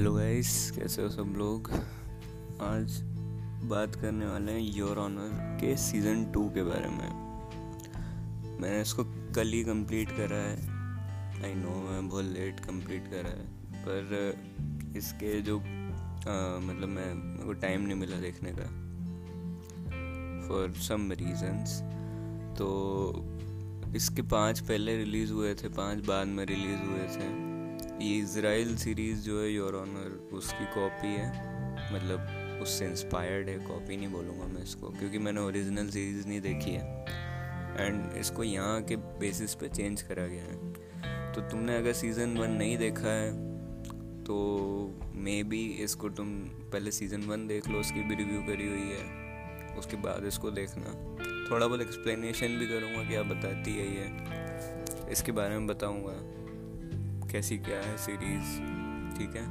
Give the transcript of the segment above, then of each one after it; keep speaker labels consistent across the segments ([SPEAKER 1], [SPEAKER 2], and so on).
[SPEAKER 1] Hello guys कैसे हो सब लोग? आज बात करने वाले हैं योर ऑनर के सीज़न टू के बारे में। मैंने इसको कल ही कंप्लीट करा है। आई नो मैं बहुत लेट कंप्लीट करा है पर इसके जो आ, मतलब मैं मेरे को टाइम नहीं मिला देखने का। फॉर सम रीजंस तो इसके पाँच पहले रिलीज़ हुए थे पाँच बाद में रिलीज़ हुए थे। ये सीरीज़ जो है योर ऑनर उसकी कॉपी है। मतलब उससे इंस्पायर्ड है। कॉपी नहीं बोलूँगा मैं इसको, क्योंकि मैंने ओरिजिनल सीरीज़ नहीं देखी है। एंड इसको यहाँ के बेसिस पे चेंज करा गया है। तो तुमने अगर सीज़न वन नहीं देखा है तो मे बी इसको तुम पहले सीज़न वन देख लो, उसकी भी रिव्यू करी हुई है। उसके बाद इसको देखना। थोड़ा बहुत एक्सप्लेनेशन भी करूँगा क्या बताती है ये। इसके बारे में बताऊँगा। कैसी क्या है सीरीज़ ठीक है?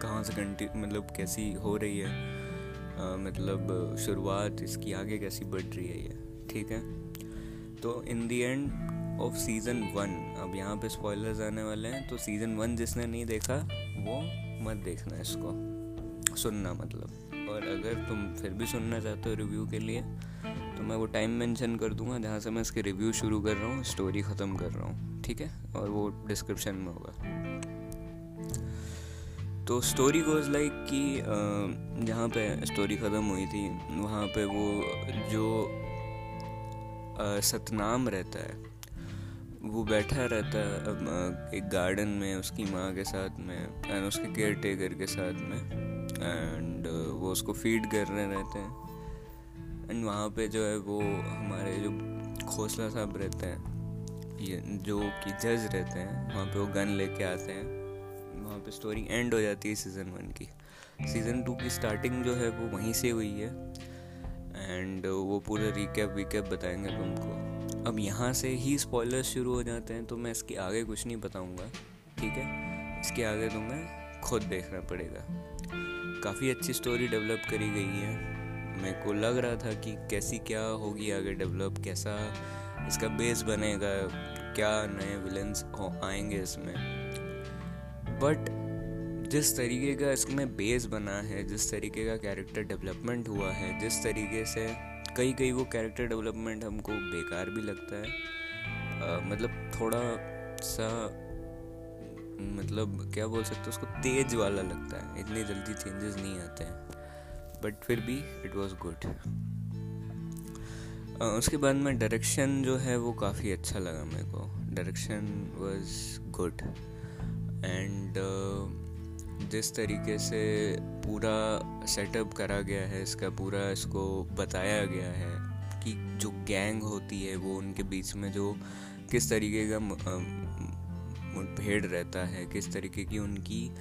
[SPEAKER 1] कहाँ से कंटी मतलब कैसी हो रही है? आ, मतलब शुरुआत इसकी आगे कैसी बढ़ रही है ये? ठीक है? तो in the end of season one अब यहाँ पे स्पॉयलर्स आने वाले हैं तो सीज़न वन जिसने नहीं देखा वो मत देखना इसको। सुनना मतलब। और अगर तुम फिर भी सुनना चाहते हो रिव्यू के लिए तो मैं वो टाइम मेंशन कर दूँगा, जहाँ से मैं इसके रिव्यू शुरू कर रहा हूँ स्टोरी ख़त्म कर रहा हूँ, ठीक है? और वो डिस्क्रिप्शन में होगा। तो स्टोरी गोज लाइक कि जहाँ पे स्टोरी ख़त्म हुई थी, वहाँ पे वो जो सतनाम रहता है, वो बैठा रहता है एक गार्डन में, उसकी माँ के साथ में एंड उसके केयर टेकर के साथ में एंड वो उसको फ़ीड कर रहे रहते हैं। एंड वहाँ पे जो है वो हमारे जो खोसला साहब रहते हैं, ये जो कि जज रहते हैं, वहाँ पे वो गन लेके आते हैं। वहाँ पे स्टोरी एंड हो जाती है सीज़न वन की। सीज़न टू की स्टार्टिंग जो है वो वहीं से हुई है। एंड वो पूरा रिकैप विकैप बताएँगे तुमको अब यहाँ से ही स्पॉयलर्स शुरू हो जाते हैं तो मैं इसके आगे कुछ नहीं बताऊँगा, ठीक है? इसके आगे तुम्हें खुद देखना पड़ेगा। काफ़ी अच्छी स्टोरी डेवलप करी गई है। मेरे को लग रहा था कि कैसी क्या होगी आगे डेवलप कैसा इसका बेस बनेगा क्या नए विलन्स आएँगे इसमें। बट जिस तरीके का इसमें बेस बना है जिस तरीके का कैरेक्टर डेवलपमेंट हुआ है जिस तरीके से कई कई वो कैरेक्टर डेवलपमेंट हमको बेकार भी लगता है आ, मतलब थोड़ा सा मतलब क्या बोल सकते हो उसको तेज वाला लगता है। इतनी जल्दी चेंजेस नहीं आते हैं। बट फिर भी इट वॉज़ गुड उसके बाद में डायरेक्शन जो है वो काफ़ी अच्छा लगा मेरे को. डायरेक्शन वॉज़ गुड एंड जिस तरीके से पूरा सेटअप करा गया है, इसका पूरा इसको बताया गया है कि जो गैंग होती है, वो उनके बीच में जो किस तरीके का मुठभेड़ रहता है, किस तरीके की उनकी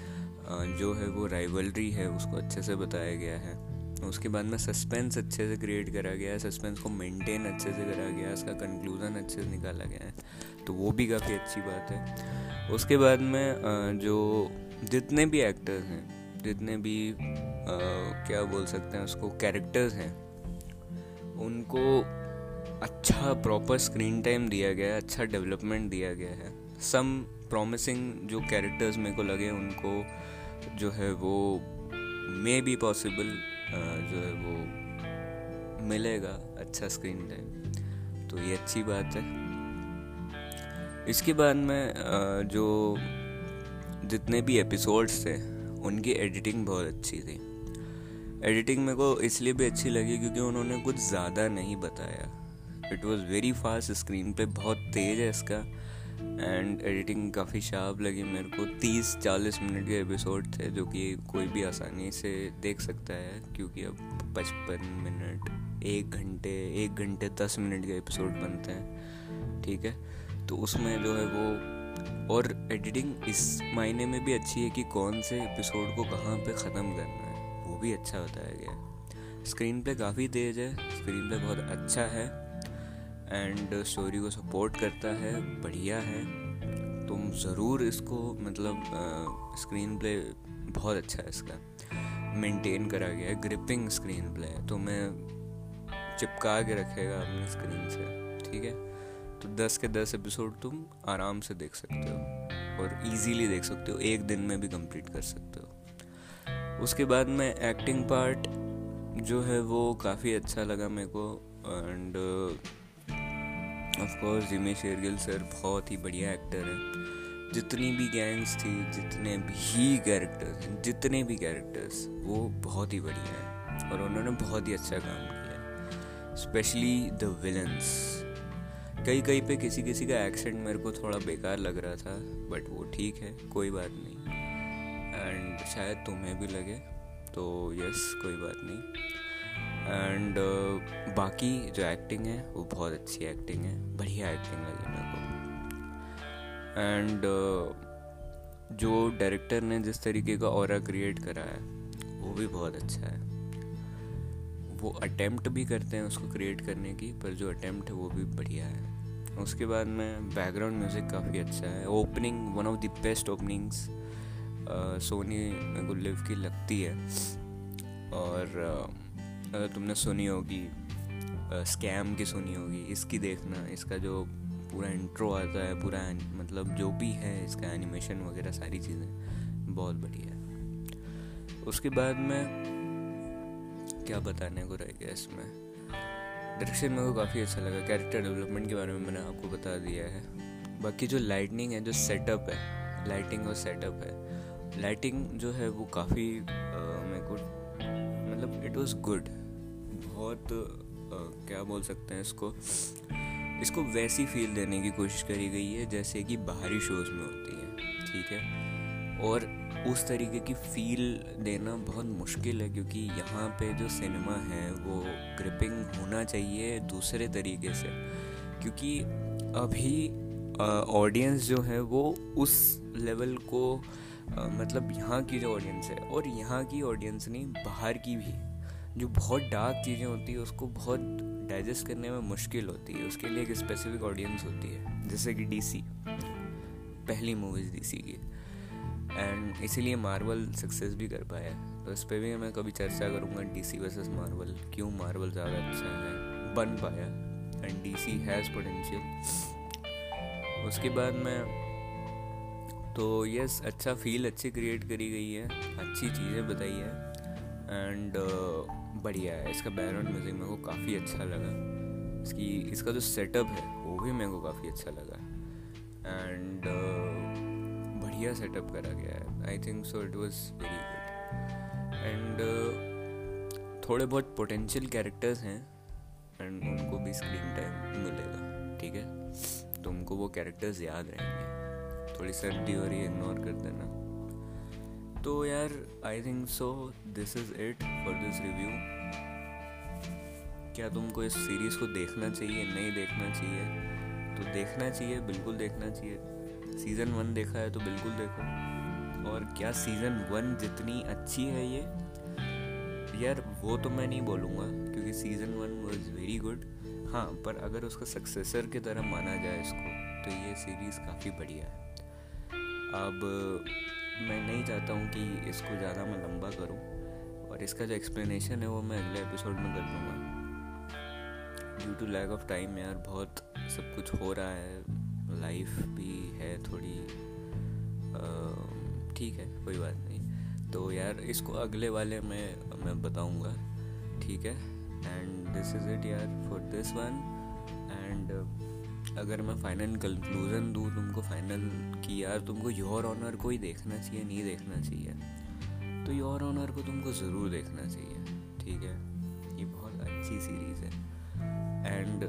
[SPEAKER 1] जो है वो राइवलरी है, उसको अच्छे से बताया गया है. उसके बाद में सस्पेंस अच्छे से क्रिएट करा गया है सस्पेंस को मेंटेन अच्छे से करा गया है उसका कंक्लूज़न अच्छे से निकाला गया है। तो वो भी काफ़ी अच्छी बात है। उसके बाद में जो जितने भी एक्टर्स हैं जितने भी आ, क्या बोल सकते हैं उसको कैरेक्टर्स हैं उनको अच्छा प्रॉपर स्क्रीन टाइम दिया गया है अच्छा डेवलपमेंट दिया गया है। सम प्रॉमिसिंग जो कैरेक्टर्स मेरे को लगे उनको जो है वो मे बी पॉसिबल जो है वो मिलेगा अच्छा स्क्रीन टाइम तो ये अच्छी बात है। इसके बाद में जो जितने भी एपिसोड्स थे, उनकी एडिटिंग बहुत अच्छी थी। एडिटिंग मेरे को इसलिए भी अच्छी लगी क्योंकि उन्होंने कुछ ज़्यादा नहीं बताया। It was very fast screen पे, बहुत तेज़ है इसका। एंड एडिटिंग काफ़ी शार्प लगी मेरे को। तीस चालीस मिनट के एपिसोड थे, जो कि कोई भी आसानी से देख सकता है, क्योंकि अब पचपन मिनट, एक घंटे एक घंटे दस मिनट के एपिसोड बनते हैं, ठीक है? तो उसमें जो है वो, और एडिटिंग इस मायने में भी अच्छी है कि कौन से एपिसोड को कहाँ पे ख़त्म करना है, वो भी अच्छा बताया गया स्क्रीन पे काफ़ी तेज़ है, स्क्रीन पे बहुत अच्छा है एंड स्टोरी को सपोर्ट करता है, बढ़िया है। तुम ज़रूर इसको मतलब स्क्रीन प्ले, बहुत अच्छा है इसका। मेंटेन करा गया है, ग्रिपिंग स्क्रीन प्ले। तो मैं चिपका के रखेगा अपने स्क्रीन से, ठीक है? तो दस के दस एपिसोड तुम आराम से देख सकते हो, और इजीली देख सकते हो, एक दिन में भी कंप्लीट कर सकते हो। उसके बाद में एक्टिंग पार्ट जो है वो काफ़ी अच्छा लगा मेरे को and of course Jimmy Shergill sir बहुत ही बढ़िया एक्टर है। जितनी भी गैंग्स थी, जितने भी कैरेक्टर्स जितने भी कैरेक्टर्स वो बहुत ही बढ़िया हैं और उन्होंने बहुत ही अच्छा काम किया स्पेशली द विलन्स कई कई पे किसी किसी का एक्सेंट मेरे को थोड़ा बेकार लग रहा था बट वो ठीक है, कोई बात नहीं। एंड शायद तुम्हें भी लगे तो यस कोई बात नहीं। एंड uh, बाकी जो एक्टिंग है वो बहुत अच्छी एक्टिंग है बढ़िया एक्टिंग लगी मेरे को। एंड uh, जो डायरेक्टर ने जिस तरीके का और क्रिएट करा है वो भी बहुत अच्छा है। वो अटेम्प्ट भी करते हैं उसको क्रिएट करने की पर जो अटेम्प्ट है वो भी बढ़िया है। उसके बाद में बैकग्राउंड म्यूज़िक काफ़ी अच्छा है। Opening one of the best openings Sony मेरे को लगती है। और uh, तुमने सुनी होगी स्कैम की सुनी होगी, इसकी देखना, इसका जो पूरा इंट्रो आता है, पूरा मतलब जो भी है, इसका एनिमेशन वगैरह सारी चीज़ें, बहुत बढ़िया है। उसके बाद में, क्या बताने को रह गया इसमें? डायरेक्शन मेरे को काफ़ी अच्छा लगा कैरेक्टर डेवलपमेंट के बारे में मैंने आपको बता दिया है। बाकी जो लाइटनिंग है, जो सेटअप है लाइटिंग और सेटअप है लाइटिंग जो है वो काफ़ी मेरे को मतलब इट वॉज़ गुड बहुत आ, क्या बोल सकते हैं इसको? इसको वैसी फील देने की कोशिश करी गई है जैसे कि बाहरी शोज़ में होती है ठीक है? और उस तरीके की फील देना बहुत मुश्किल है क्योंकि यहाँ पे जो सिनेमा है वो ग्रिपिंग होना चाहिए दूसरे तरीके से। क्योंकि अभी ऑडियंस जो है वो उस लेवल को आ, मतलब यहाँ की जो ऑडियंस है और यहाँ की ऑडियंस नहीं बाहर की भी। जो बहुत डार्क चीज़ें होती है, उसको बहुत डाइजेस्ट करने में मुश्किल होती है। उसके लिए एक स्पेसिफिक ऑडियंस होती है, जैसे कि डीसी पहली मूवीज़ डीसी की। एंड इसीलिए मार्वल सक्सेस भी कर पाया। तो इस पर भी मैं कभी चर्चा करूँगा डी सी वर्सेज मार्वल क्यों मार्वल ज़्यादा अच्छा है, बन पाया। And D C has potential उसके बाद में तो यस अच्छा फील अच्छी क्रिएट करी गई है, अच्छी चीज़ें बताई है। एंड बढ़िया है। इसका बैकग्राउंड म्यूज़िक मेरे को काफ़ी अच्छा लगा। इसकी इसका जो सेटअप है वो भी मेरे को काफ़ी अच्छा लगा। एंड uh, बढ़िया सेटअप करा गया है। I think so it was very good and थोड़े बहुत पोटेंशियल कैरेक्टर्स हैं एंड उनको भी स्क्रीन टाइम मिलेगा ठीक है? तुमको वो कैरेक्टर्स याद रहेंगे। थोड़ी सर्दी हो रही है इग्नोर कर देना। तो यार I think so this is it for this review क्या तुमको इस सीरीज़ को देखना चाहिए, नहीं देखना चाहिए? तो देखना चाहिए, बिल्कुल देखना चाहिए। सीज़न वन देखा है तो बिल्कुल देखो। और क्या सीज़न वन जितनी अच्छी है ये? यार, वो तो मैं नहीं बोलूँगा, क्योंकि season one was very good हाँ पर अगर उसका सक्सेसर की तरह माना जाए इसको तो ये सीरीज़ काफ़ी बढ़िया है। अब मैं नहीं चाहता हूँ कि इसको ज़्यादा मैं लंबा करूँ। और इसका जो एक्सप्लेनेशन है वो मैं अगले एपिसोड में कर लूँगा। Due to lack of time यार, बहुत सब कुछ हो रहा है। लाइफ भी है थोड़ी ठीक है, कोई बात नहीं। तो यार, इसको अगले वाले में मैं बताऊँगा, ठीक है? एंड दिस इज़ इट यार फॉर दिस वन एंड अगर मैं फाइनल कंक्लूज़न दूँ तुमको फाइनल कि, यार तुमको योर ऑनर को ही देखना चाहिए, नहीं देखना चाहिए। तो योर ऑनर को तुमको ज़रूर देखना चाहिए, ठीक है? ये बहुत अच्छी सीरीज़ है। एंड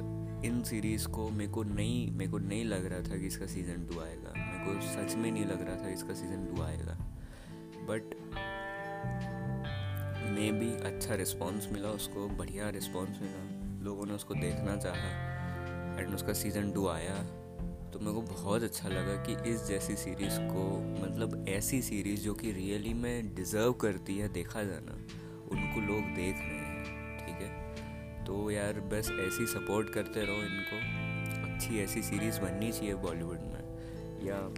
[SPEAKER 1] इन सीरीज़ को मेरे को नहीं, मेरे को नहीं लग रहा था कि इसका सीज़न टू आएगा। मेरे को सच में नहीं लग रहा था इसका सीज़न टू आएगा। बट मे भी अच्छा रिस्पॉन्स मिला उसको, बढ़िया रिस्पॉन्स मिला। लोगों ने उसको देखना चाहा। एंड उसका सीज़न टू आया तो मेरे को बहुत अच्छा लगा कि इस जैसी सीरीज़ को मतलब ऐसी सीरीज़ जो कि रियली में डिज़र्व करती है देखा जाना, उनको लोग देख रहे हैं, ठीक है? तो यार बस ऐसी सपोर्ट करते रहो इनको। अच्छी ऐसी सीरीज़ बननी चाहिए बॉलीवुड में, या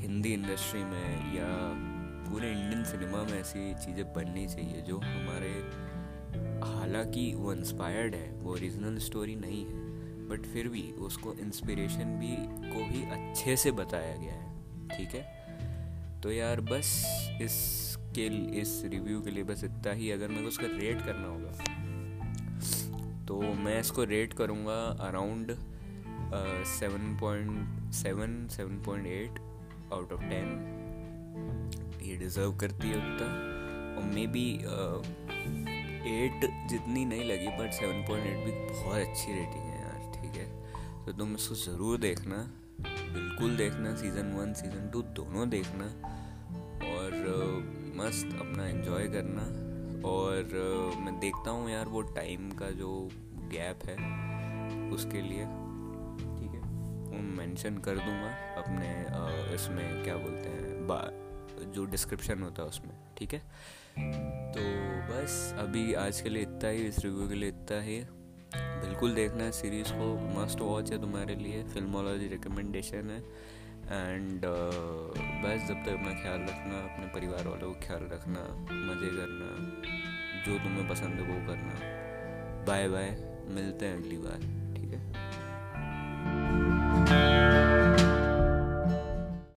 [SPEAKER 1] हिंदी इंडस्ट्री में, या पूरे इंडियन सिनेमा में ऐसी चीज़ें बननी चाहिए जो हमारे, हालाँकि वो इंस्पायर्ड है, वो ओरिजिनल स्टोरी नहीं है। बट फिर भी उसको इंस्पिरेशन भी को भी अच्छे से बताया गया है, ठीक है? तो यार बस इस के इस रिव्यू के लिए बस इतना ही। अगर मेरे को उसका रेट करना होगा तो मैं इसको रेट करूँगा around seven point seven seven point eight out of ten ये डिज़र्व करती है उतना। और मे बी एट जितनी नहीं लगी बट सेवन पॉइंट एट भी बहुत अच्छी रेटिंग तो तुम इसको ज़रूर देखना, बिल्कुल देखना सीज़न वन सीज़न टू दोनों देखना और मस्त अपना एंजॉय करना और मैं देखता हूँ यार वो टाइम का जो गैप है उसके लिए, ठीक है? वो मेंशन कर दूँगा अपने इसमें क्या बोलते हैं, बा, जो डिस्क्रिप्शन होता है उसमें, ठीक है? तो बस अभी आज के लिए इतना ही, इस रिव्यू के लिए इतना ही। बिल्कुल देखना है सीरीज़ को मस्ट वॉच है तुम्हारे लिए फिल्मोलॉजी रिकमेंडेशन है। एंड uh, बस जब तक अपना ख्याल रखना अपने परिवार वालों को ख्याल रखना मज़े करना जो तुम्हें पसंद है वो करना। बाय बाय मिलते हैं अगली बार ठीक है?